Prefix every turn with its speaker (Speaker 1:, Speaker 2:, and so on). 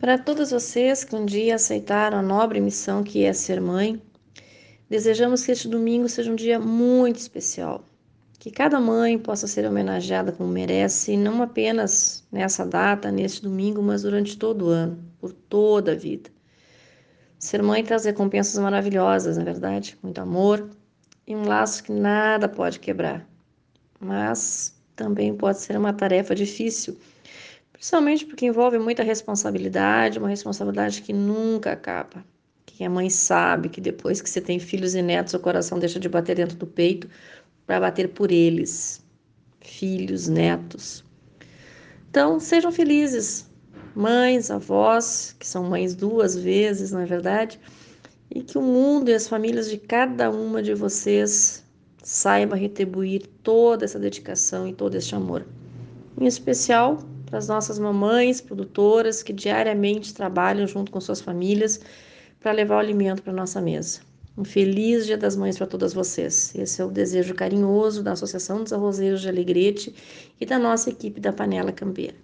Speaker 1: Para todas vocês que um dia aceitaram a nobre missão que é ser mãe, desejamos que este domingo seja um dia muito especial. Que cada mãe possa ser homenageada como merece, não apenas nessa data, neste domingo, mas durante todo o ano, por toda a vida. Ser mãe traz recompensas maravilhosas, na é verdade, muito amor e um laço que nada pode quebrar. Mas também pode ser uma tarefa difícil Principalmente porque envolve muita responsabilidade, uma responsabilidade que nunca acaba. Que a mãe sabe que depois que você tem filhos e netos, o coração deixa de bater dentro do peito para bater por eles, filhos, netos. Então, sejam felizes, mães, avós, que são mães duas vezes, na é verdade, e que o mundo e as famílias de cada uma de vocês saiba retribuir toda essa dedicação e todo esse amor. Em especial, para as nossas mamães produtoras que diariamente trabalham junto com suas famílias para levar o alimento para nossa mesa. Um feliz Dia das Mães para todas vocês. Esse é o desejo carinhoso da Associação dos Arrozeiros de Alegrete e da nossa equipe da Panela Campeira.